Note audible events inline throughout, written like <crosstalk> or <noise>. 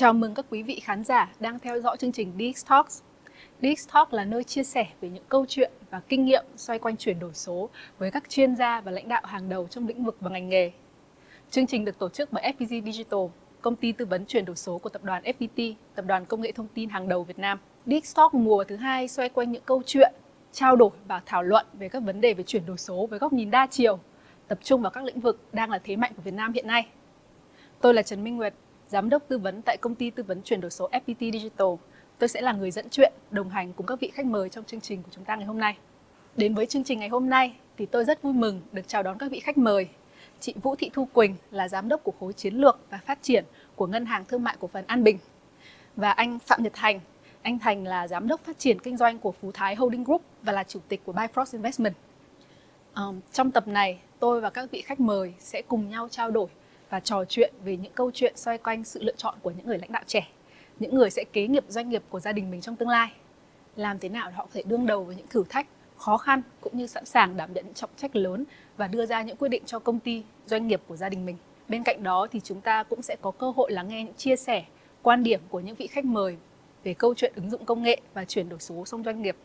Chào mừng các quý vị khán giả đang theo dõi chương trình DX Talks. DX Talk là nơi chia sẻ về những câu chuyện và kinh nghiệm xoay quanh chuyển đổi số với các chuyên gia và lãnh đạo hàng đầu trong lĩnh vực và ngành nghề. Chương trình được tổ chức bởi FPG Digital, công ty tư vấn chuyển đổi số của tập đoàn FPT, tập đoàn công nghệ thông tin hàng đầu Việt Nam. DX Talk mùa thứ hai xoay quanh những câu chuyện, trao đổi và thảo luận về các vấn đề về chuyển đổi số với góc nhìn đa chiều, tập trung vào các lĩnh vực đang là thế mạnh của Việt Nam hiện nay. Tôi là Trần Minh Nguyệt, giám đốc tư vấn tại công ty tư vấn chuyển đổi số FPT Digital. Tôi sẽ là người dẫn chuyện, đồng hành cùng các vị khách mời trong chương trình của chúng ta ngày hôm nay. Đến với chương trình ngày hôm nay thì tôi rất vui mừng được chào đón các vị khách mời. Chị Vũ Thị Thu Quỳnh là giám đốc của khối chiến lược và phát triển của Ngân hàng Thương mại Cổ phần An Bình. Và anh Phạm Nhật Thành, anh Thành là giám đốc phát triển kinh doanh của Phú Thái Holding Group và là chủ tịch của Bifrost Investment. Um, trong tập này, tôi và các vị khách mời sẽ cùng nhau trao đổi và trò chuyện về những câu chuyện xoay quanh sự lựa chọn của những người lãnh đạo trẻ, những người sẽ kế nghiệp doanh nghiệp của gia đình mình trong tương lai. Làm thế nào để họ có thể đương đầu với những thử thách, khó khăn cũng như sẵn sàng đảm nhận những trọng trách lớn và đưa ra những quyết định cho công ty, doanh nghiệp của gia đình mình. Bên cạnh đó thì chúng ta cũng sẽ có cơ hội lắng nghe những chia sẻ, quan điểm của những vị khách mời về câu chuyện ứng dụng công nghệ và chuyển đổi số trong doanh nghiệp.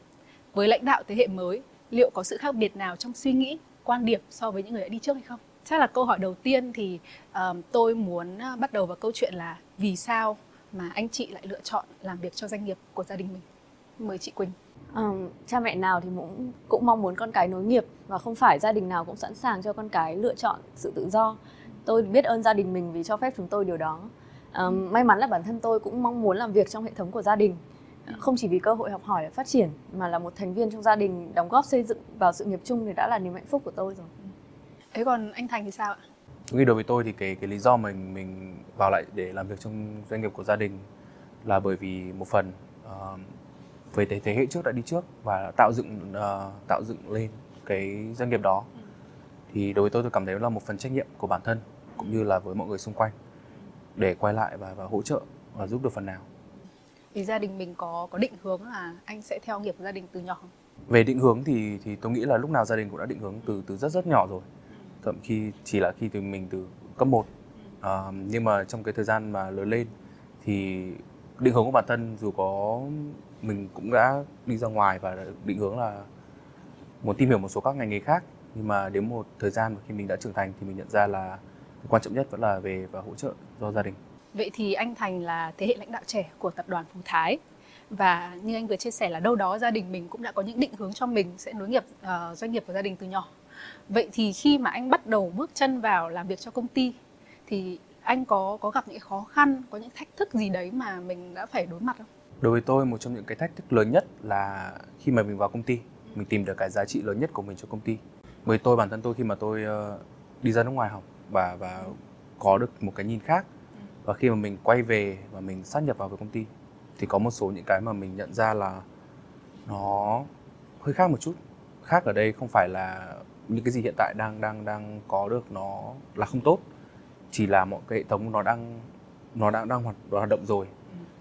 Với lãnh đạo thế hệ mới, liệu có sự khác biệt nào trong suy nghĩ, quan điểm so với những người đã đi trước hay không? Chắc là câu hỏi đầu tiên thì uh, tôi muốn bắt đầu vào câu chuyện là vì sao mà anh chị lại lựa chọn làm việc cho doanh nghiệp của gia đình mình mời chị Quỳnh Um, cha mẹ nào thì cũng cũng mong muốn con cái nối nghiệp và không phải gia đình nào cũng sẵn sàng cho con cái lựa chọn sự tự do. Tôi biết ơn gia đình mình vì cho phép chúng tôi điều đó. Um, may mắn là bản thân tôi cũng mong muốn làm việc trong hệ thống của gia đình, không chỉ vì cơ hội học hỏi và phát triển mà là một thành viên trong gia đình đóng góp xây dựng vào sự nghiệp chung thì đã là niềm hạnh phúc của tôi rồi. Thế còn anh Thành thì sao ạ? Tôi nghĩ đối với tôi thì cái cái lý do mình mình vào lại để làm việc trong doanh nghiệp của gia đình là bởi vì một phần uh, về thế, thế hệ trước đã đi trước và tạo dựng uh, tạo dựng lên cái doanh nghiệp đó thì đối với tôi tôi cảm thấy là một phần trách nhiệm của bản thân cũng như là với mọi người xung quanh để quay lại và và hỗ trợ và giúp được phần nào. Thì gia đình mình có có định hướng là anh sẽ theo nghiệp của gia đình từ nhỏ không? Về định hướng thì thì tôi nghĩ là lúc nào gia đình cũng đã định hướng từ từ rất rất nhỏ rồi thậm khi chỉ là khi từ mình từ cấp 1 à, nhưng mà trong cái thời gian mà lớn lên thì định hướng của bản thân dù có mình cũng đã đi ra ngoài và định hướng là muốn tìm hiểu một số các ngành nghề khác. Nhưng mà đến một thời gian khi mình đã trưởng thành thì mình nhận ra là quan trọng nhất vẫn là về và hỗ trợ do gia đình. Vậy thì anh Thành là thế hệ lãnh đạo trẻ của tập đoàn Phú Thái. Và như anh vừa chia sẻ là đâu đó gia đình mình cũng đã có những định hướng cho mình sẽ nối nghiệp uh, doanh nghiệp của gia đình từ nhỏ vậy thì khi mà anh bắt đầu bước chân vào làm việc cho công ty thì anh có có gặp những khó khăn có những thách thức gì đấy mà mình đã phải đối mặt không? Đối với tôi một trong những cái thách thức lớn nhất là khi mà mình vào công ty mình tìm được cái giá trị lớn nhất của mình cho công ty. Bởi tôi bản thân tôi khi mà tôi uh, đi ra nước ngoài học và và có được một cái nhìn khác và khi mà mình quay về và mình sát nhập vào với công ty thì có một số những cái mà mình nhận ra là nó hơi khác một chút. Khác ở đây không phải là những cái gì hiện tại đang đang đang có được nó là không tốt chỉ là một cái hệ thống nó đang nó đang đang hoạt, hoạt động rồi.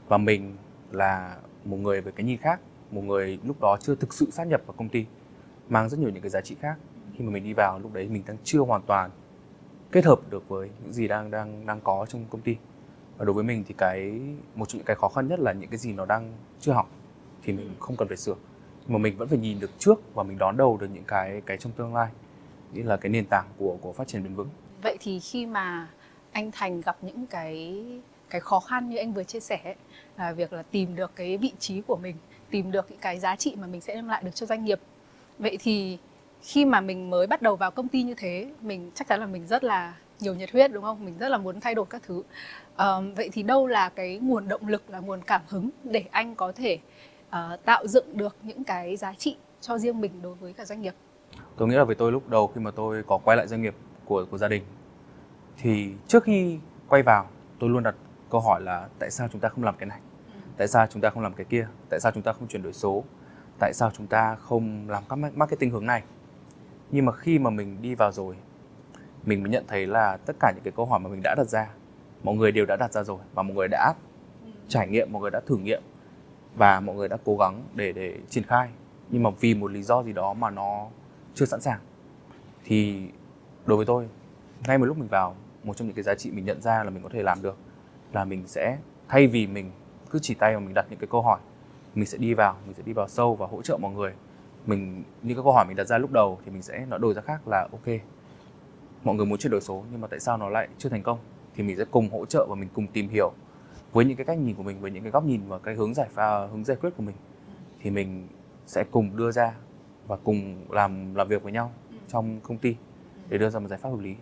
Và mình là một người với cái nhìn khác một người lúc đó chưa thực sự sát nhập vào công ty mang rất nhiều những cái giá trị khác. Khi mà mình đi vào lúc đấy mình đang chưa hoàn toàn kết hợp được với những gì đang đang đang có trong công ty. Và đối với mình thì cái một trong những cái khó khăn nhất là những cái gì nó đang chưa học thì mình không cần phải sửa mà mình vẫn phải nhìn được trước và mình đón đầu được những cái cái trong tương lai. Nghĩ là cái nền tảng của của phát triển bền vững. Vậy thì khi mà anh Thành gặp những cái cái khó khăn như anh vừa chia sẻ là việc là tìm được cái vị trí của mình tìm được những cái giá trị mà mình sẽ đem lại được cho doanh nghiệp. Vậy thì khi mà mình mới bắt đầu vào công ty như thế mình chắc chắn là mình rất là nhiều nhiệt huyết đúng không? Mình rất là muốn thay đổi các thứ. À, vậy thì đâu là cái nguồn động lực là nguồn cảm hứng để anh có thể uh, tạo dựng được những cái giá trị cho riêng mình đối với cả doanh nghiệp? Tôi nghĩ là với tôi lúc đầu khi mà tôi có quay lại doanh nghiệp của của gia đình thì trước khi quay vào tôi luôn đặt câu hỏi là tại sao chúng ta không làm cái này? Tại sao chúng ta không làm cái kia? Tại sao chúng ta không chuyển đổi số? Tại sao chúng ta không làm các marketing hướng này? Nhưng mà khi mà mình đi vào rồi mình mới nhận thấy là tất cả những cái câu hỏi mà mình đã đặt ra mọi người đều đã đặt ra rồi và mọi người đã trải nghiệm mọi người đã thử nghiệm và mọi người đã cố gắng để để triển khai. Nhưng mà vì một lý do gì đó mà nó chưa sẵn sàng. Thì đối với tôi, ngay một lúc mình vào, một trong những cái giá trị mình nhận ra là mình có thể làm được là mình sẽ, thay vì mình cứ chỉ tay và mình đặt những cái câu hỏi, mình sẽ đi vào, mình sẽ đi vào sâu và hỗ trợ mọi người. Mình, những cái câu hỏi mình đặt ra lúc đầu thì mình sẽ nói đổi ra khác là, ok, mọi người muốn chuyển đổi số, nhưng mà tại sao nó lại chưa thành công? Thì mình sẽ cùng hỗ trợ và mình cùng tìm hiểu với những cái cách nhìn của mình với những cái góc nhìn và cái hướng giải pha hướng giải quyết của mình thì mình sẽ cùng đưa ra và cùng làm làm việc với nhau trong công ty để đưa ra một giải pháp hợp lý.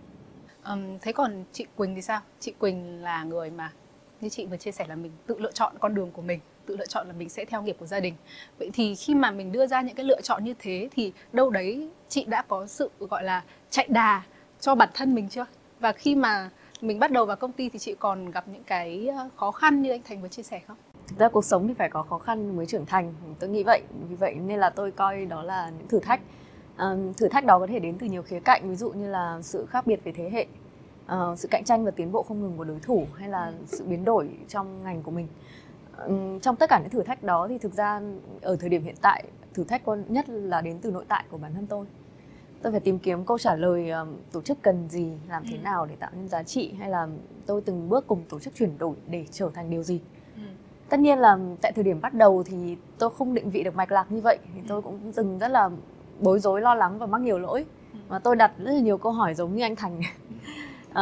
Um, thế còn chị Quỳnh thì sao? Chị Quỳnh là người mà như chị vừa chia sẻ là mình tự lựa chọn con đường của mình tự lựa chọn là mình sẽ theo nghiệp của gia đình. Vậy thì khi mà mình đưa ra những cái lựa chọn như thế thì đâu đấy chị đã có sự gọi là chạy đà cho bản thân mình chưa? Và khi mà mình bắt đầu vào công ty thì chị còn gặp những cái ờ, khó khăn như anh Thành vừa chia sẻ không? Thực ra cuộc sống thì phải có khó khăn mới trưởng thành Tôi nghĩ vậy. Vì vậy nên là tôi coi đó là những thử thách. À, Thử thách đó có thể đến từ nhiều khía cạnh Ví dụ như là sự khác biệt về thế hệ à, Sự cạnh tranh và tiến bộ không ngừng của đối thủ Hay là sự biến đổi trong ngành của mình. À, Trong tất cả những thử thách đó thì thực ra ở thời điểm hiện tại Thử thách nhất là đến từ nội tại của bản thân tôi tôi phải tìm kiếm câu trả lời um, tổ chức cần gì làm thế ừ. nào để tạo nên giá trị hay là tôi từng bước cùng tổ chức chuyển đổi để trở thành điều gì? Ừ. tất nhiên là tại thời điểm bắt đầu thì tôi không định vị được mạch lạc như vậy thì tôi cũng từng rất là bối rối lo lắng và mắc nhiều lỗi. Và tôi đặt rất là nhiều câu hỏi giống như anh thành. Uh,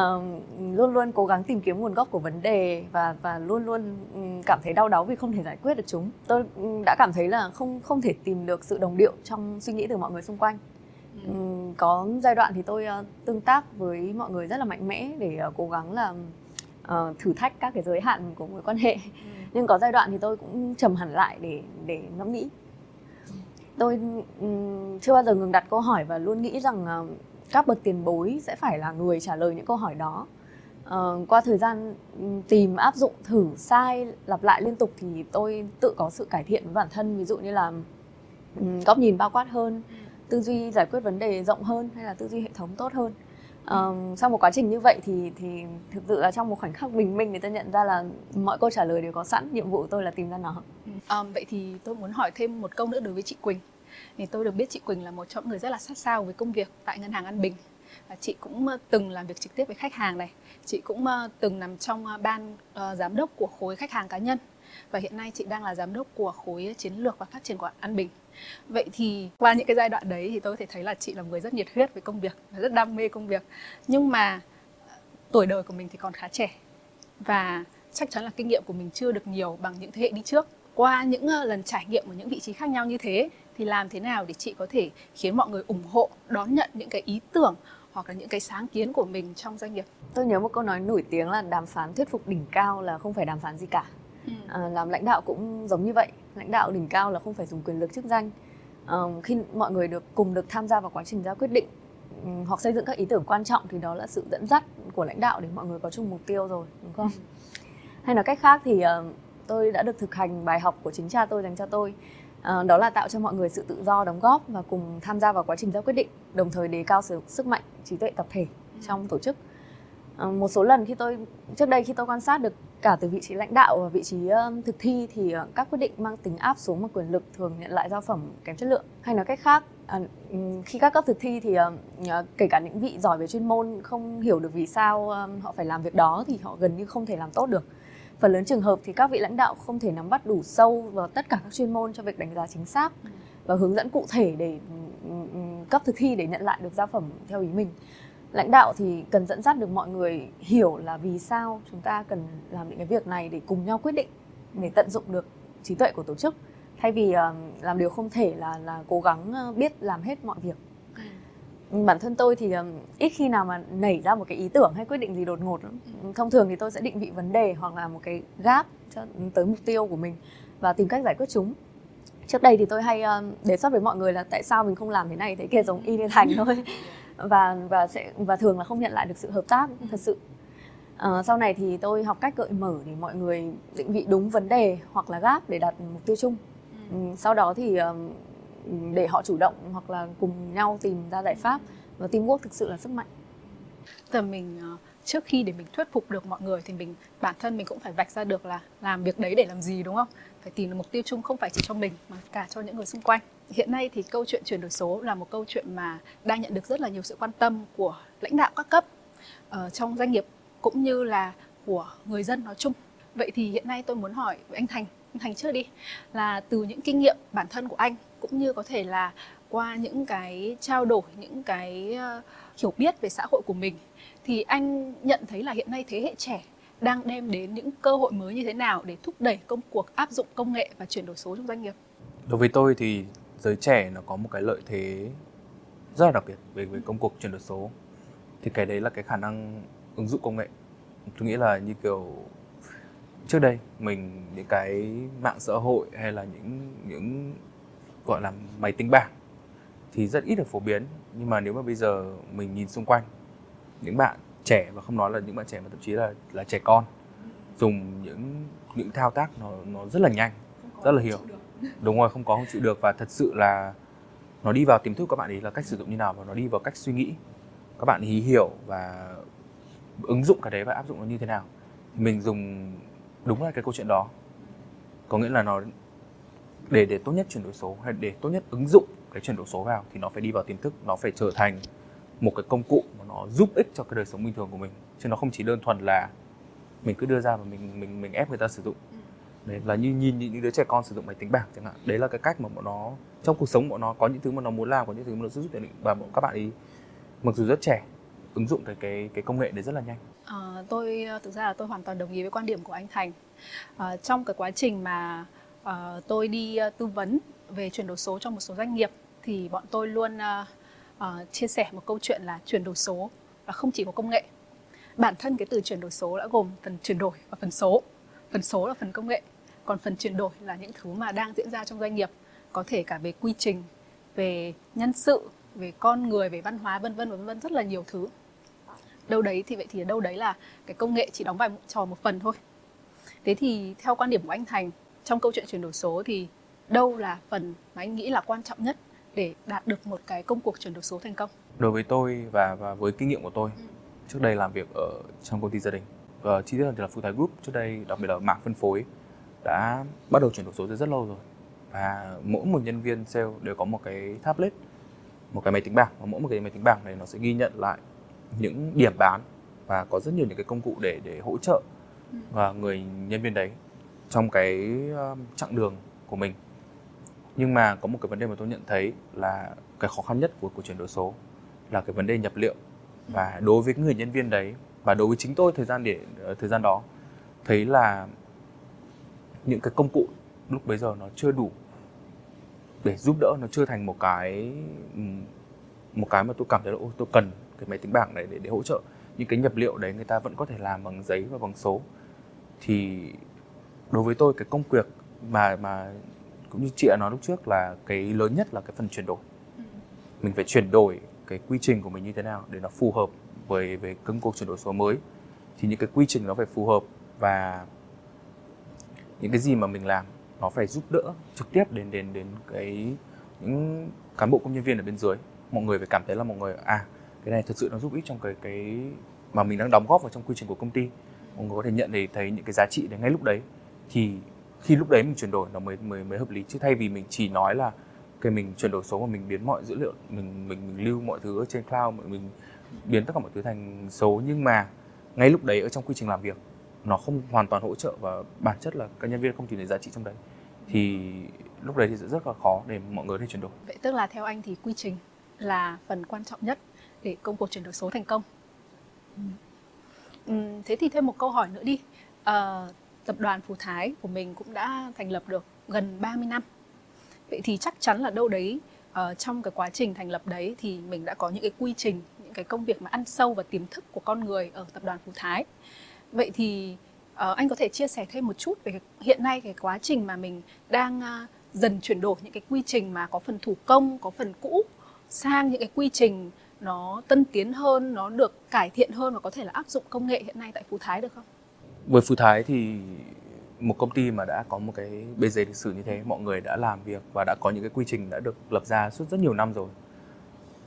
<laughs> luôn luôn cố gắng tìm kiếm nguồn gốc của vấn đề và và luôn luôn cảm thấy đau đáu vì không thể giải quyết được chúng. Tôi đã cảm thấy là không không thể tìm được sự đồng điệu trong suy nghĩ từ mọi người xung quanh Ừ. có giai đoạn thì tôi uh, tương tác với mọi người rất là mạnh mẽ để uh, cố gắng là uh, thử thách các cái giới hạn của mối quan hệ. Ừ. nhưng có giai đoạn thì tôi cũng trầm hẳn lại để để ngẫm nghĩ. Tôi um, chưa bao giờ ngừng đặt câu hỏi và luôn nghĩ rằng uh, các bậc tiền bối sẽ phải là người trả lời những câu hỏi đó. Uh, qua thời gian tìm áp dụng thử sai lặp lại liên tục thì tôi tự có sự cải thiện với bản thân. Ví dụ như là um, góc nhìn bao quát hơn. Ừ tư duy giải quyết vấn đề rộng hơn hay là tư duy hệ thống tốt hơn? Um, sau một quá trình như vậy thì thì thực sự là trong một khoảnh khắc bình minh thì tôi nhận ra là mọi câu trả lời đều có sẵn nhiệm vụ của tôi là tìm ra nó. Um, vậy thì tôi muốn hỏi thêm một câu nữa đối với chị Quỳnh. Thì tôi được biết chị Quỳnh là một trong người rất là sát sao với công việc tại ngân hàng An Bình. Và chị cũng từng làm việc trực tiếp với khách hàng này. Chị cũng từng nằm trong ban ờ, giám đốc của khối khách hàng cá nhân và hiện nay chị đang là giám đốc của khối chiến lược và phát triển của An Bình. Vậy thì qua những cái giai đoạn đấy thì tôi có thể thấy là chị là một người rất nhiệt huyết với công việc và rất đam mê công việc. Nhưng mà ờ, tuổi đời của mình thì còn khá trẻ. Và chắc chắn là kinh nghiệm của mình chưa được nhiều bằng những thế hệ đi trước. Qua những ờ, lần trải nghiệm ở những vị trí khác nhau như thế, thì làm thế nào để chị có thể khiến mọi người ủng hộ, đón nhận những cái ý tưởng hoặc là những cái sáng kiến của mình trong doanh nghiệp? Tôi nhớ một câu nói nổi tiếng là đàm phán thuyết phục đỉnh cao là không phải đàm phán gì cả ừ. à, làm lãnh đạo cũng giống như vậy lãnh đạo đỉnh cao là không phải dùng quyền lực chức danh à, khi mọi người được cùng được tham gia vào quá trình ra quyết định um, hoặc xây dựng các ý tưởng quan trọng thì đó là sự dẫn dắt của lãnh đạo để mọi người có chung mục tiêu rồi đúng không ừ. hay nói cách khác thì uh, tôi đã được thực hành bài học của chính cha tôi dành cho tôi uh, đó là tạo cho mọi người sự tự do đóng góp và cùng tham gia vào quá trình ra quyết định đồng thời đề cao sự sức mạnh trí tuệ tập thể ừ. trong tổ chức uh, một số lần khi tôi trước đây khi tôi quan sát được cả từ vị trí lãnh đạo và vị trí thực thi thì uh, các quyết định mang tính áp xuống một quyền lực thường nhận lại giao phẩm kém chất lượng. Hay nói cách khác À, khi các cấp thực thi thì kể cả những vị giỏi về chuyên môn không hiểu được vì sao họ phải làm việc đó thì họ gần như không thể làm tốt được. Phần lớn trường hợp thì các vị lãnh đạo không thể nắm bắt đủ sâu vào tất cả các chuyên môn cho việc đánh giá chính xác và hướng dẫn cụ thể để cấp thực thi để nhận lại được giao phẩm theo ý mình lãnh đạo thì cần dẫn dắt được mọi người hiểu là vì sao chúng ta cần làm những cái việc này để cùng nhau quyết định để tận dụng được trí tuệ của tổ chức thay vì uh, làm điều không thể là là cố gắng uh, biết làm hết mọi việc ừ. bản thân tôi thì um, ít khi nào mà nảy ra một cái ý tưởng hay quyết định gì đột ngột lắm. Ừ. thông thường thì tôi sẽ định vị vấn đề hoặc là một cái gap cho tới mục tiêu của mình và tìm cách giải quyết chúng trước đây thì tôi hay um, đề xuất với mọi người là tại sao mình không làm thế này thế kia giống y như thành <laughs> thôi và và sẽ và thường là không nhận lại được sự hợp tác ừ. thật sự. À, sau này thì tôi học cách gợi mở để mọi người định vị đúng vấn đề hoặc là gáp để đặt mục tiêu chung. Ừ. ừ sau đó thì để họ chủ động hoặc là cùng nhau tìm ra giải pháp. Và teamwork thực sự là sức mạnh. Giờ mình ờ, trước khi để mình thuyết phục được mọi người thì mình bản thân mình cũng phải vạch ra được là làm việc đấy để làm gì đúng không? Phải tìm được mục tiêu chung không phải chỉ cho mình mà cả cho những người xung quanh hiện nay thì câu chuyện chuyển đổi số là một câu chuyện mà đang nhận được rất là nhiều sự quan tâm của lãnh đạo các cấp uh, trong doanh nghiệp cũng như là của người dân nói chung vậy thì hiện nay tôi muốn hỏi với anh Thành anh Thành trước đi là từ những kinh nghiệm bản thân của anh cũng như có thể là qua những cái trao đổi những cái ờ, hiểu biết về xã hội của mình thì anh nhận thấy là hiện nay thế hệ trẻ đang đem đến những cơ hội mới như thế nào để thúc đẩy công cuộc áp dụng công nghệ và chuyển đổi số trong doanh nghiệp? Đối với tôi thì giới trẻ nó có một cái lợi thế rất là đặc biệt về về công cuộc chuyển đổi số. Thì cái đấy là cái khả năng ứng dụng công nghệ. Tôi nghĩ là như kiểu trước đây mình những cái mạng xã hội hay là những những gọi là máy tính bảng thì rất ít được phổ biến nhưng mà nếu mà bây giờ mình nhìn xung quanh những bạn trẻ và không nói là những bạn trẻ mà thậm chí là là trẻ con dùng những những thao tác nó nó rất là nhanh rất là hiểu đúng rồi, không có, không chịu được. Và thật sự là nó đi vào tiềm thức các bạn ấy là cách sử dụng như nào và nó đi vào cách suy nghĩ. Các bạn ý hiểu và ứng dụng cái đấy và áp dụng nó như thế nào. Mình dùng đúng là cái câu chuyện đó. Có nghĩa là nó, để để tốt nhất chuyển đổi số hay để tốt nhất ứng dụng cái chuyển đổi số vào thì nó phải đi vào tiềm thức, nó phải trở thành một cái công cụ mà nó giúp ích cho cái đời sống bình thường của mình. Chứ nó không chỉ đơn thuần là mình cứ đưa ra và mình mình mình ép người ta sử dụng. Ừ đấy là như nhìn những đứa trẻ con sử dụng máy tính bảng chẳng hạn. Đấy là cái cách mà bọn nó trong cuộc sống bọn nó có những thứ mà nó muốn làm có những thứ mà nó giúp được. Và bọn các bạn ấy mặc dù rất trẻ ứng dụng cái cái cái công nghệ đấy rất là nhanh. À, tôi thực ra là tôi hoàn toàn đồng ý với quan điểm của anh Thành. À, trong cái quá trình mà à, tôi đi tư vấn về chuyển đổi số trong một số doanh nghiệp thì bọn tôi luôn à, à, chia sẻ một câu chuyện là chuyển đổi số và không chỉ có công nghệ. Bản thân cái từ chuyển đổi số đã gồm phần chuyển đổi và phần số phần số là phần công nghệ còn phần chuyển đổi là những thứ mà đang diễn ra trong doanh nghiệp có thể cả về quy trình về nhân sự về con người về văn hóa vân vân vân vân rất là nhiều thứ. Đâu đấy thì vậy thì ở đâu đấy là cái công nghệ chỉ đóng vai trò một phần thôi. Thế thì theo quan điểm của anh thành trong câu chuyện chuyển đổi số thì đâu là phần mà anh nghĩ là quan trọng nhất để đạt được một cái công cuộc chuyển đổi số thành công? Đối với tôi và và với kinh nghiệm của tôi ừ. trước đây làm việc ở trong công ty gia đình và chi tiết hơn thì là Phú Thái Group. Trước đây đặc biệt là mảng phân phối đã bắt đầu chuyển đổi số từ rất lâu rồi. Và mỗi một nhân viên sale đều có một cái tablet một cái máy tính bảng. Và mỗi một cái máy tính bảng này nó sẽ ghi nhận lại những điểm bán và có rất nhiều những cái công cụ để để hỗ trợ ừ. và người nhân viên đấy trong cái chặng đường của mình. Nhưng mà có một cái vấn đề mà tôi nhận thấy là cái khó khăn nhất của của chuyển đổi số là cái vấn đề nhập liệu. Và đối với người nhân viên đấy và đối với chính tôi thời gian để ờ, thời gian đó thấy là những cái công cụ lúc bấy giờ nó chưa đủ để giúp đỡ nó chưa thành một cái một cái mà tôi cảm thấy là ô tôi cần cái máy tính bảng này để để hỗ trợ những cái nhập liệu đấy người ta vẫn có thể làm bằng giấy và bằng số thì đối với tôi cái công việc mà mà cũng như chị đã nói lúc trước là cái lớn nhất là cái phần chuyển đổi ừ. mình phải chuyển đổi cái quy trình của mình như thế nào để nó phù hợp với với công cuộc chuyển đổi số mới thì những cái quy trình nó phải phù hợp và những cái gì mà mình làm nó phải giúp đỡ trực tiếp đến đến đến cái những cán bộ công nhân viên ở bên dưới. Mọi người phải cảm thấy là mọi người à cái này thật sự nó giúp ích trong cái cái mà mình đang đóng góp vào trong quy trình của công ty. Mọi người có thể nhận thấy thấy những cái giá trị đấy ngay lúc đấy. Thì khi lúc đấy mình chuyển đổi nó mới mới mới hợp lý. Chứ thay vì mình chỉ nói là cái mình chuyển đổi số mà mình biến mọi dữ liệu mình mình, mình lưu mọi thứ ở trên cloud mình, mình biến tất cả mọi thứ thành số nhưng mà ngay lúc đấy ở trong quy trình làm việc nó không hoàn toàn hỗ trợ và bản chất là các nhân viên không tìm thấy giá trị trong đấy thì lúc đấy thì sẽ rất là khó để mọi người thể chuyển đổi. Vậy tức là theo anh thì quy trình là phần quan trọng nhất để công cuộc chuyển đổi số thành công. Ừ. thế thì thêm một câu hỏi nữa đi. À, tập đoàn Phú Thái của mình cũng đã thành lập được gần 30 năm. Vậy thì chắc chắn là đâu đấy uh, trong cái quá trình thành lập đấy thì mình đã có những cái quy trình, những cái công việc mà ăn sâu vào tiềm thức của con người ở tập đoàn Phú Thái. Vậy thì uh, anh có thể chia sẻ thêm một chút về hiện nay cái quá trình mà mình đang uh, dần chuyển đổi những cái quy trình mà có phần thủ công, có phần cũ sang những cái quy trình nó tân tiến hơn, nó được cải thiện hơn và có thể là áp dụng công nghệ hiện nay tại Phú Thái được không? với Phú Thái thì một công ty mà đã có một cái bề dày lịch sử như thế mọi người đã làm việc và đã có những cái quy trình đã được lập ra suốt rất nhiều năm rồi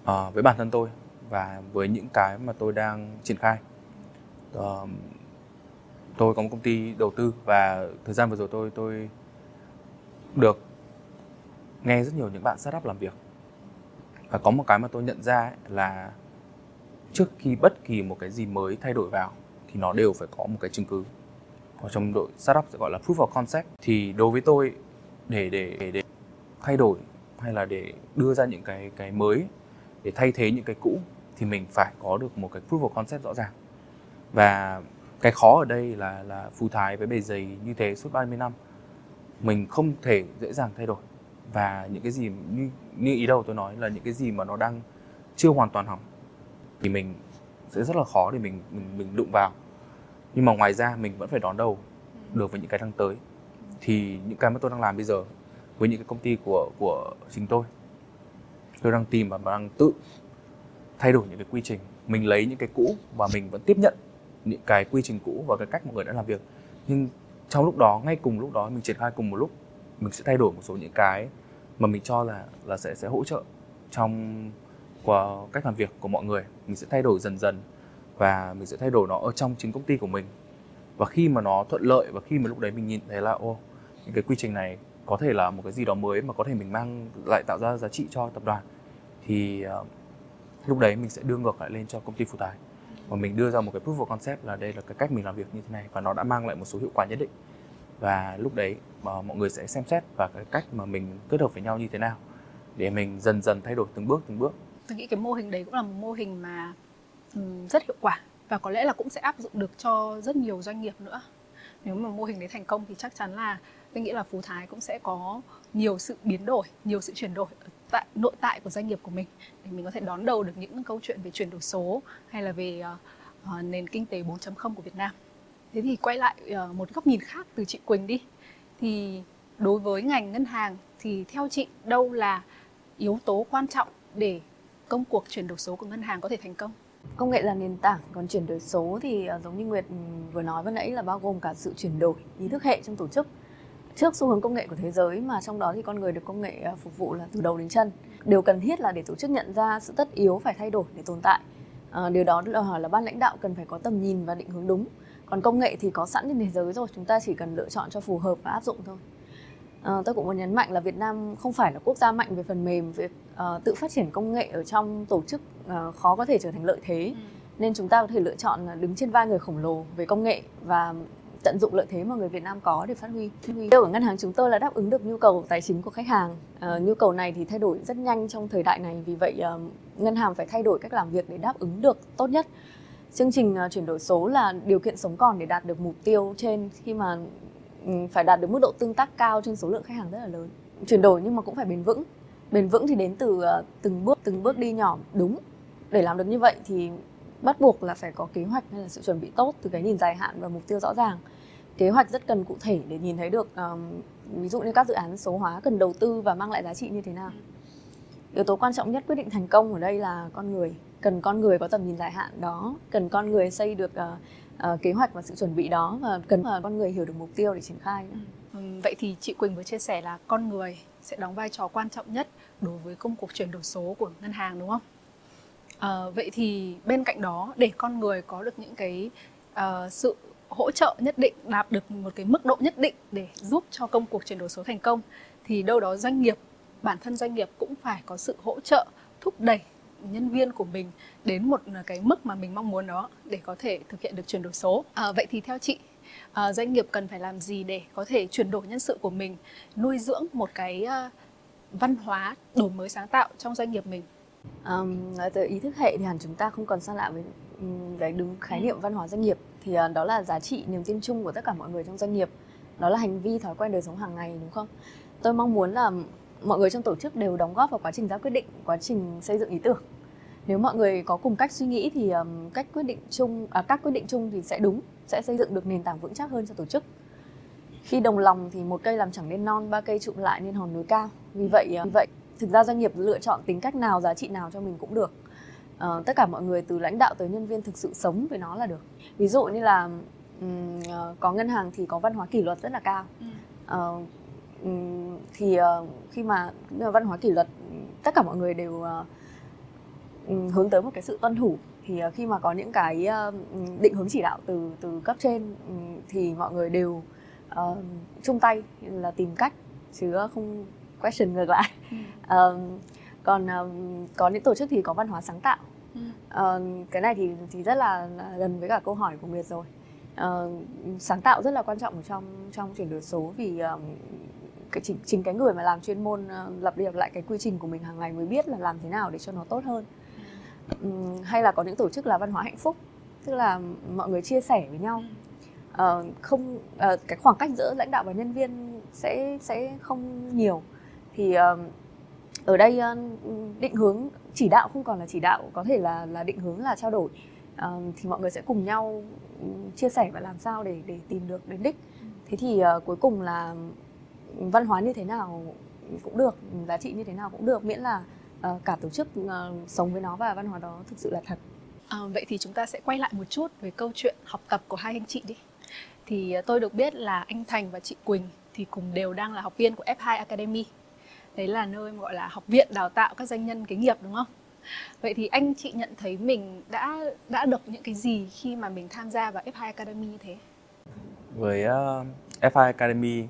à, với bản thân tôi và với những cái mà tôi đang triển khai. Uh, tôi có một công ty đầu tư và thời gian vừa rồi tôi tôi được nghe rất nhiều những bạn startup làm việc. Và có một cái mà tôi nhận ra ấy là trước khi bất kỳ một cái gì mới thay đổi vào thì nó đều phải có một cái chứng cứ. Ở trong đội startup sẽ gọi là proof of concept. Thì đối với tôi để để để, để thay đổi hay là để đưa ra những cái cái mới để thay thế những cái cũ thì mình phải có được một cái proof of concept rõ ràng. Và cái khó ở đây là là phù thái với bề dày như thế suốt 30 năm mình không thể dễ dàng thay đổi. Và những cái gì như, như ý đầu tôi nói là những cái gì mà nó đang chưa hoàn toàn hỏng thì mình sẽ rất là khó để mình mình mình đụng vào. Nhưng mà ngoài ra mình vẫn phải đón đầu được với những cái đang tới. Thì những cái mà tôi đang làm bây giờ với những cái công ty của của chính tôi tôi đang tìm và đang tự thay đổi những cái quy trình. Mình lấy những cái cũ và mình vẫn tiếp nhận những cái quy trình cũ và cái cách mọi người đã làm việc. Nhưng trong lúc đó ngay cùng lúc đó mình triển khai cùng một lúc mình sẽ thay đổi một số những cái mà mình cho là là sẽ sẽ hỗ trợ trong qua cách làm việc của mọi người. Mình sẽ thay đổi dần dần và mình sẽ thay đổi nó ở trong chính công ty của mình. Và khi mà nó thuận lợi và khi mà lúc đấy mình nhìn thấy là ô những cái quy trình này có thể là một cái gì đó mới mà có thể mình mang lại tạo ra giá trị cho tập đoàn thì uh, lúc đấy mình sẽ đưa ngược lại lên cho công ty phụ tải và mình đưa ra một cái proof of concept là đây là cái cách mình làm việc như thế này và nó đã mang lại một số hiệu quả nhất định. Và lúc đấy mà mọi người sẽ xem xét và cái cách mà mình kết hợp với nhau như thế nào để mình dần dần thay đổi từng bước từng bước. Tôi nghĩ cái mô hình đấy cũng là một mô hình mà rất hiệu quả và có lẽ là cũng sẽ áp dụng được cho rất nhiều doanh nghiệp nữa. Nếu mà mô hình đấy thành công thì chắc chắn là tôi nghĩ là phú thái cũng sẽ có nhiều sự biến đổi, nhiều sự chuyển đổi ở tại nội tại của doanh nghiệp của mình để mình có thể đón đầu được những câu chuyện về chuyển đổi số hay là về uh, nền kinh tế 4.0 của Việt Nam. Thế thì quay lại uh, một góc nhìn khác từ chị Quỳnh đi. Thì đối với ngành ngân hàng thì theo chị đâu là yếu tố quan trọng để công cuộc chuyển đổi số của ngân hàng có thể thành công? Công nghệ là nền tảng còn chuyển đổi số thì uh, giống như nguyệt vừa nói vừa nãy là bao gồm cả sự chuyển đổi ý thức hệ trong tổ chức trước xu hướng công nghệ của thế giới mà trong đó thì con người được công nghệ uh, phục vụ là từ đầu đến chân điều cần thiết là để tổ chức nhận ra sự tất yếu phải thay đổi để tồn tại uh, điều đó đòi hỏi là ban lãnh đạo cần phải có tầm nhìn và định hướng đúng còn công nghệ thì có sẵn trên thế giới rồi chúng ta chỉ cần lựa chọn cho phù hợp và áp dụng thôi À, tôi cũng muốn nhấn mạnh là Việt Nam không phải là quốc gia mạnh về phần mềm, việc uh, tự phát triển công nghệ ở trong tổ chức uh, khó có thể trở thành lợi thế. Ừ. Nên chúng ta có thể lựa chọn đứng trên vai người khổng lồ về công nghệ và tận dụng lợi thế mà người Việt Nam có để phát huy. Điều ở của ngân hàng chúng tôi là đáp ứng được nhu cầu tài chính của khách hàng. À, nhu cầu này thì thay đổi rất nhanh trong thời đại này, vì vậy uh, ngân hàng phải thay đổi cách làm việc để đáp ứng được tốt nhất. Chương trình uh, chuyển đổi số là điều kiện sống còn để đạt được mục tiêu trên khi mà ừ, phải đạt được mức độ tương tác cao trên số lượng khách hàng rất là lớn chuyển đổi nhưng mà cũng phải bền vững bền vững thì đến từ uh, từng bước từng bước đi nhỏ đúng để làm được như vậy thì bắt buộc là phải có kế hoạch hay là sự chuẩn bị tốt từ cái nhìn dài hạn và mục tiêu rõ ràng kế hoạch rất cần cụ thể để nhìn thấy được um, ví dụ như các dự án số hóa cần đầu tư và mang lại giá trị như thế nào yếu tố quan trọng nhất quyết định thành công ở đây là con người cần con người có tầm nhìn dài hạn đó cần con người xây được uh, uh, kế hoạch và sự chuẩn bị đó và cần uh, con người hiểu được mục tiêu để triển khai nữa. Ừ, vậy thì chị Quỳnh vừa chia sẻ là con người sẽ đóng vai trò quan trọng nhất đối với công cuộc chuyển đổi số của ngân hàng đúng không? À, vậy thì bên cạnh đó để con người có được những cái uh, sự hỗ trợ nhất định đạt được một cái mức độ nhất định để giúp cho công cuộc chuyển đổi số thành công thì đâu đó doanh nghiệp bản thân doanh nghiệp cũng phải có sự hỗ trợ thúc đẩy nhân viên của mình đến một ờ, cái mức mà mình mong muốn đó để có thể thực hiện được chuyển đổi số. À, vậy thì theo chị à, doanh nghiệp cần phải làm gì để có thể chuyển đổi nhân sự của mình nuôi dưỡng một cái uh, văn hóa đổi mới sáng tạo trong doanh nghiệp mình? Um, từ ý thức hệ thì hẳn chúng ta không còn xa lạ với cái đúng khái niệm văn hóa doanh nghiệp. Thì uh, đó là giá trị niềm tin chung của tất cả mọi người trong doanh nghiệp. Đó là hành vi thói quen đời sống hàng ngày đúng không? Tôi mong muốn là mọi người trong tổ chức đều đóng góp vào quá trình ra quyết định quá trình xây dựng ý tưởng. Nếu mọi người có cùng cách suy nghĩ thì um, cách quyết định chung à, các quyết định chung thì sẽ đúng sẽ xây dựng được nền tảng vững chắc hơn cho tổ chức. Khi đồng lòng thì một cây làm chẳng nên non ba cây trụm lại nên hòn núi cao. Vì vậy ờ, vì vậy thực ra doanh nghiệp lựa chọn tính cách nào giá trị nào cho mình cũng được. À, tất cả mọi người từ lãnh đạo tới nhân viên thực sự sống với nó là được. Ví dụ như là um, có ngân hàng thì có văn hóa kỷ luật rất là cao. Uh, um, thì uh, khi mà văn hóa kỷ luật tất cả mọi người đều uh, hướng tới một cái sự tuân thủ. Thì khi mà có những cái định hướng chỉ đạo từ từ cấp trên thì mọi người đều uh, chung tay là tìm cách chứ không question ngược lại. Uh, còn uh, có những tổ chức thì có văn hóa sáng tạo. Uh, cái này thì thì rất là, gần với cả câu hỏi của Nguyệt rồi. Uh, sáng tạo rất là quan trọng ở trong trong chuyển đổi số vì um, cái chính, chính cái người mà làm chuyên môn uh, lặp đi lặp lại cái quy trình của mình hàng ngày mới biết là làm thế nào để cho nó tốt hơn. Um, hay là có những tổ chức là văn hóa hạnh phúc tức là mọi người chia sẻ với nhau. Uh, không uh, cái khoảng cách giữa lãnh đạo và nhân viên sẽ sẽ không nhiều thì ở đây định hướng chỉ đạo không còn là chỉ đạo có thể là là định hướng là trao đổi. Thì mọi người sẽ cùng nhau chia sẻ và làm sao để để tìm được đến đích. Thế thì uh, cuối cùng là văn hóa như thế nào cũng được giá trị như thế nào cũng được miễn là uh, cả tổ chức uh, sống với nó và văn hóa đó thực sự là thật. À, vậy thì chúng ta sẽ quay lại một chút về câu chuyện học tập của hai anh chị đi. Thì tôi được biết là anh Thành và chị Quỳnh thì cùng đều đang là học viên của F2 Academy đấy là nơi gọi là học viện đào tạo các doanh nhân kế nghiệp đúng không? Vậy thì anh chị nhận thấy mình đã đã được những cái gì khi mà mình tham gia vào F2 Academy như thế? Với uh, F2 Academy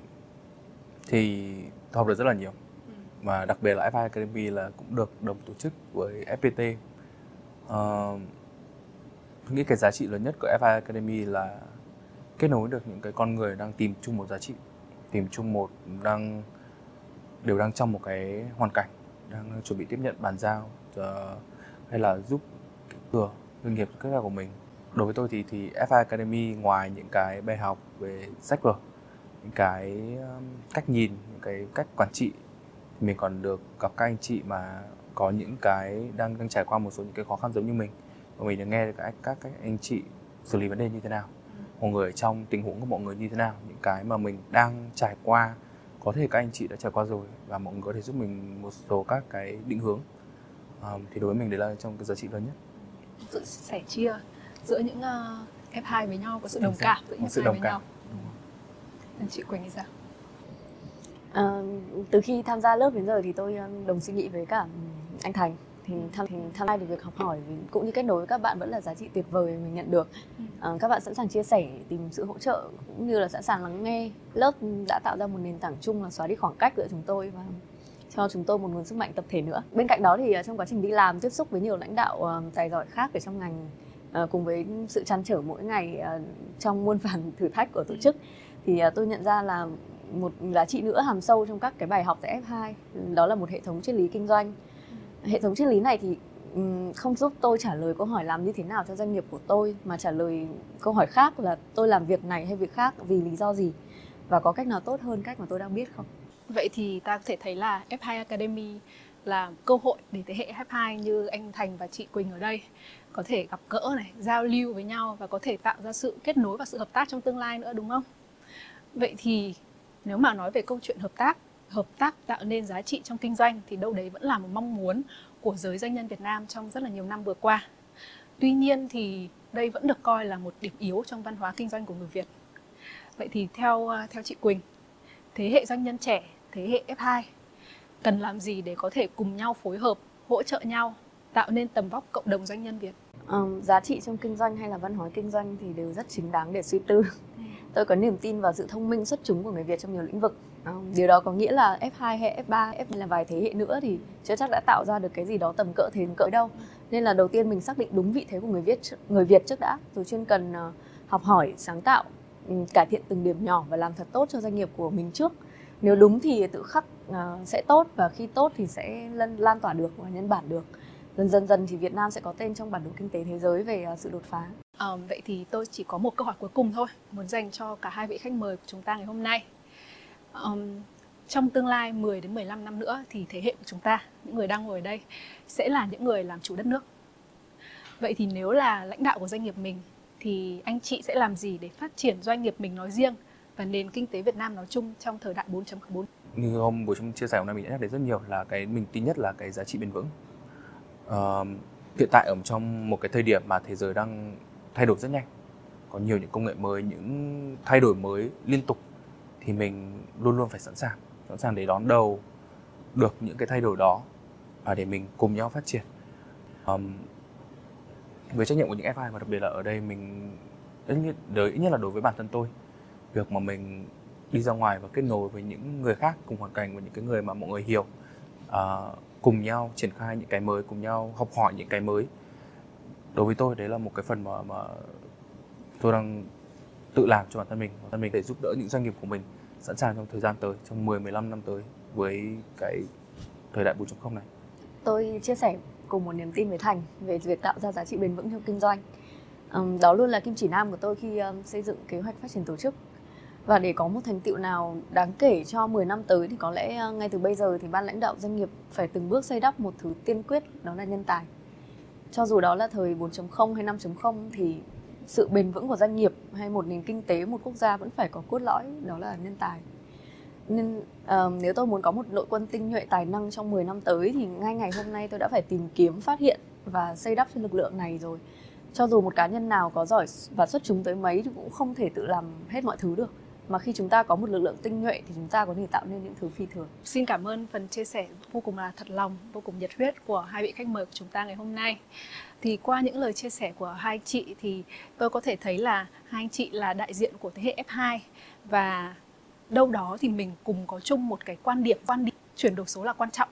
thì học được rất là nhiều. Ừ. và đặc biệt là F2 Academy là cũng được đồng tổ chức với FPT uh, tôi nghĩ cái giá trị lớn nhất của F2 Academy là kết nối được những cái con người đang tìm chung một giá trị tìm chung một đang đều đang trong một cái hoàn cảnh đang chuẩn bị tiếp nhận bàn giao uh, hay là giúp cửa doanh nghiệp các của mình. Đối với tôi thì thì FI Academy ngoài những cái bài học về sách vở những cái cách nhìn những cái cách quản trị thì mình còn được gặp các anh chị mà có những cái đang đang trải qua một số những cái khó khăn giống như mình. Và mình được nghe được các các các anh chị xử lý vấn đề như thế nào mọi người trong tình huống của mọi người như thế nào những cái mà mình đang trải qua có thể các anh chị đã trải qua rồi và mọi người có thể giúp mình một số các cái định hướng. Um, thì đối với mình đấy là trong cái giá trị lớn nhất. Sự sẻ chia giữa những uh, F2 với nhau có sự đồng cảm giữa những sự đồng với cảm. nhau. Anh chị Quỳnh thì sao? À, từ khi tham gia lớp đến giờ thì tôi đồng suy nghĩ với cả anh Thành thì tham thì tham gia được việc học hỏi cũng như kết nối với các bạn vẫn là giá trị tuyệt vời mình nhận được. À, các bạn sẵn sàng chia sẻ tìm sự hỗ trợ cũng như là sẵn sàng lắng nghe. Lớp đã tạo ra một nền tảng chung là xóa đi khoảng cách giữa chúng tôi và cho chúng tôi một nguồn sức mạnh tập thể nữa. Bên cạnh đó thì ờ, trong quá trình đi làm tiếp xúc với nhiều lãnh đạo uh, tài giỏi khác ở trong ngành cùng với sự chăn trở mỗi ngày trong muôn <laughs> vàn thử thách của tổ chức thì tôi nhận ra là một giá trị nữa hàm sâu trong các cái bài học tại F2 đó là một hệ thống triết lý kinh doanh hệ thống triết lý này thì không giúp tôi trả lời câu hỏi làm như thế nào cho doanh nghiệp của tôi mà trả lời câu hỏi khác là tôi làm việc này hay việc khác vì lý do gì và có cách nào tốt hơn cách mà tôi đang biết không vậy thì ta có thể thấy là F2 Academy là cơ hội để thế hệ F2 như anh Thành và chị Quỳnh ở đây có thể gặp gỡ này, giao lưu với nhau và có thể tạo ra sự kết nối và sự hợp tác trong tương lai nữa đúng không? Vậy thì nếu mà nói về câu chuyện hợp tác hợp tác tạo nên giá trị trong kinh doanh thì đâu đấy vẫn là một mong muốn của giới doanh nhân Việt Nam trong rất là nhiều năm vừa qua. Tuy nhiên thì đây vẫn được coi là một điểm yếu trong văn hóa kinh doanh của người Việt. Vậy thì theo ờ, theo chị Quỳnh, thế hệ doanh nhân trẻ, thế hệ F2 cần làm gì để có thể cùng nhau phối hợp, hỗ trợ nhau tạo nên tầm vóc cộng đồng doanh nhân Việt? Um, giá trị trong kinh doanh hay là văn hóa kinh doanh thì đều rất chính đáng để suy tư. Ừ. Tôi có niềm tin vào sự thông minh xuất chúng của người Việt trong nhiều lĩnh vực điều đó có nghĩa là F2 hay F3, F là vài thế hệ nữa thì chưa chắc đã tạo ra được cái gì đó tầm cỡ thế cỡ đâu. Nên là đầu tiên mình xác định đúng vị thế của người Việt người Việt trước đã, rồi chuyên cần ờ, học hỏi, sáng tạo, ừ, cải thiện từng điểm nhỏ và làm thật tốt cho doanh nghiệp của mình trước. Nếu đúng thì tự khắc ờ, sẽ tốt và khi tốt thì sẽ lan, lan tỏa được và nhân bản được. Dần dần dần thì Việt Nam sẽ có tên trong bản đồ kinh tế thế giới về ờ, sự đột phá. À, vậy thì tôi chỉ có một câu hỏi cuối cùng thôi, muốn dành cho cả hai vị khách mời của chúng ta ngày hôm nay um, trong tương lai 10 đến 15 năm nữa thì thế hệ của chúng ta, những người đang ngồi ở đây sẽ là những người làm chủ đất nước. Vậy thì nếu là lãnh đạo của doanh nghiệp mình thì anh chị sẽ làm gì để phát triển doanh nghiệp mình nói riêng và nền kinh tế Việt Nam nói chung trong thời đại 4.4? Như hôm buổi chúng chia sẻ hôm nay mình đã nhắc đến rất nhiều là cái mình tin nhất là cái giá trị bền vững. Uh, hiện tại ở trong một cái thời điểm mà thế giới đang thay đổi rất nhanh, có nhiều những công nghệ mới, những thay đổi mới liên tục thì mình luôn luôn phải sẵn sàng sẵn sàng để đón đầu được những cái thay đổi đó và để mình cùng nhau phát triển. Um, với trách nhiệm của những F2 và đặc biệt là ở đây mình ít nhất, đời, ít nhất là đối với bản thân tôi việc mà mình đi ra ngoài và kết nối với những người khác cùng hoàn cảnh và những cái người mà mọi người hiểu uh, cùng nhau triển khai những cái mới cùng nhau học hỏi những cái mới đối với tôi đấy là một cái phần mà mà tôi đang tự làm cho bản thân mình, bản thân mình để giúp đỡ những doanh nghiệp của mình sẵn sàng trong thời gian tới, trong 10 15 năm tới với cái thời đại 4.0 này. Tôi chia sẻ cùng một niềm tin với Thành về việc tạo ra giá trị bền vững trong kinh doanh. Đó luôn là kim chỉ nam của tôi khi xây dựng kế hoạch phát triển tổ chức. Và để có một thành tựu nào đáng kể cho 10 năm tới thì có lẽ ngay từ bây giờ thì ban lãnh đạo doanh nghiệp phải từng bước xây đắp một thứ tiên quyết, đó là nhân tài. Cho dù đó là thời 4.0 hay 5.0 thì sự bền vững của doanh nghiệp hay một nền kinh tế một quốc gia vẫn phải có cốt lõi đó là nhân tài nên uh, nếu tôi muốn có một đội quân tinh nhuệ tài năng trong 10 năm tới thì ngay ngày hôm nay tôi đã phải tìm kiếm phát hiện và xây đắp cho lực lượng này rồi cho dù một cá nhân nào có giỏi và xuất chúng tới mấy thì cũng không thể tự làm hết mọi thứ được mà khi chúng ta có một lực lượng tinh nhuệ thì chúng ta có thể tạo nên những thứ phi thường. Xin cảm ơn phần chia sẻ vô cùng là thật lòng, vô cùng nhiệt huyết của hai vị khách mời của chúng ta ngày hôm nay. Thì qua những lời chia sẻ của hai chị thì tôi có thể thấy là hai anh chị là đại diện của thế hệ F2 và đâu đó thì mình cùng có chung một cái quan điểm quan điểm chuyển đổi số là quan trọng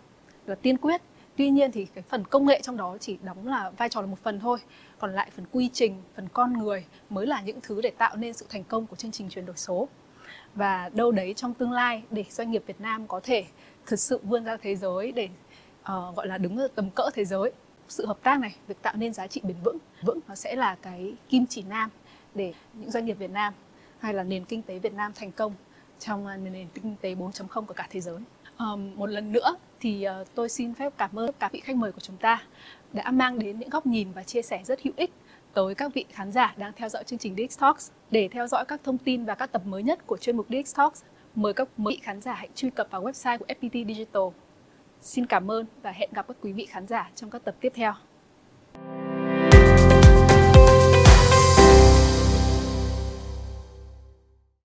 là tiên quyết. Tuy nhiên thì cái phần công nghệ trong đó chỉ đóng là vai trò là một phần thôi. Còn lại phần quy trình phần con người mới là những thứ để tạo nên sự thành công của chương trình chuyển đổi số. Và đâu đấy trong tương lai để doanh nghiệp Việt Nam có thể thực sự vươn ra thế giới để uh, gọi là đứng ở tầm cỡ thế giới sự hợp tác này việc tạo nên giá trị bền vững vững nó sẽ là cái kim chỉ nam để những doanh nghiệp Việt Nam hay là nền kinh tế Việt Nam thành công trong à, nền kinh tế 4.0 của cả thế giới. Um, một lần nữa thì uh, tôi xin phép cảm ơn các vị khách mời của chúng ta đã mang đến những góc nhìn và chia sẻ rất hữu ích tới các vị khán giả đang theo dõi chương trình DX Talks. Để theo dõi các thông tin và các tập mới nhất của chuyên mục DX Talks, mời các vị khán giả hãy truy cập vào website của FPT Digital. Xin cảm ơn và hẹn gặp các quý vị khán giả trong các tập tiếp theo.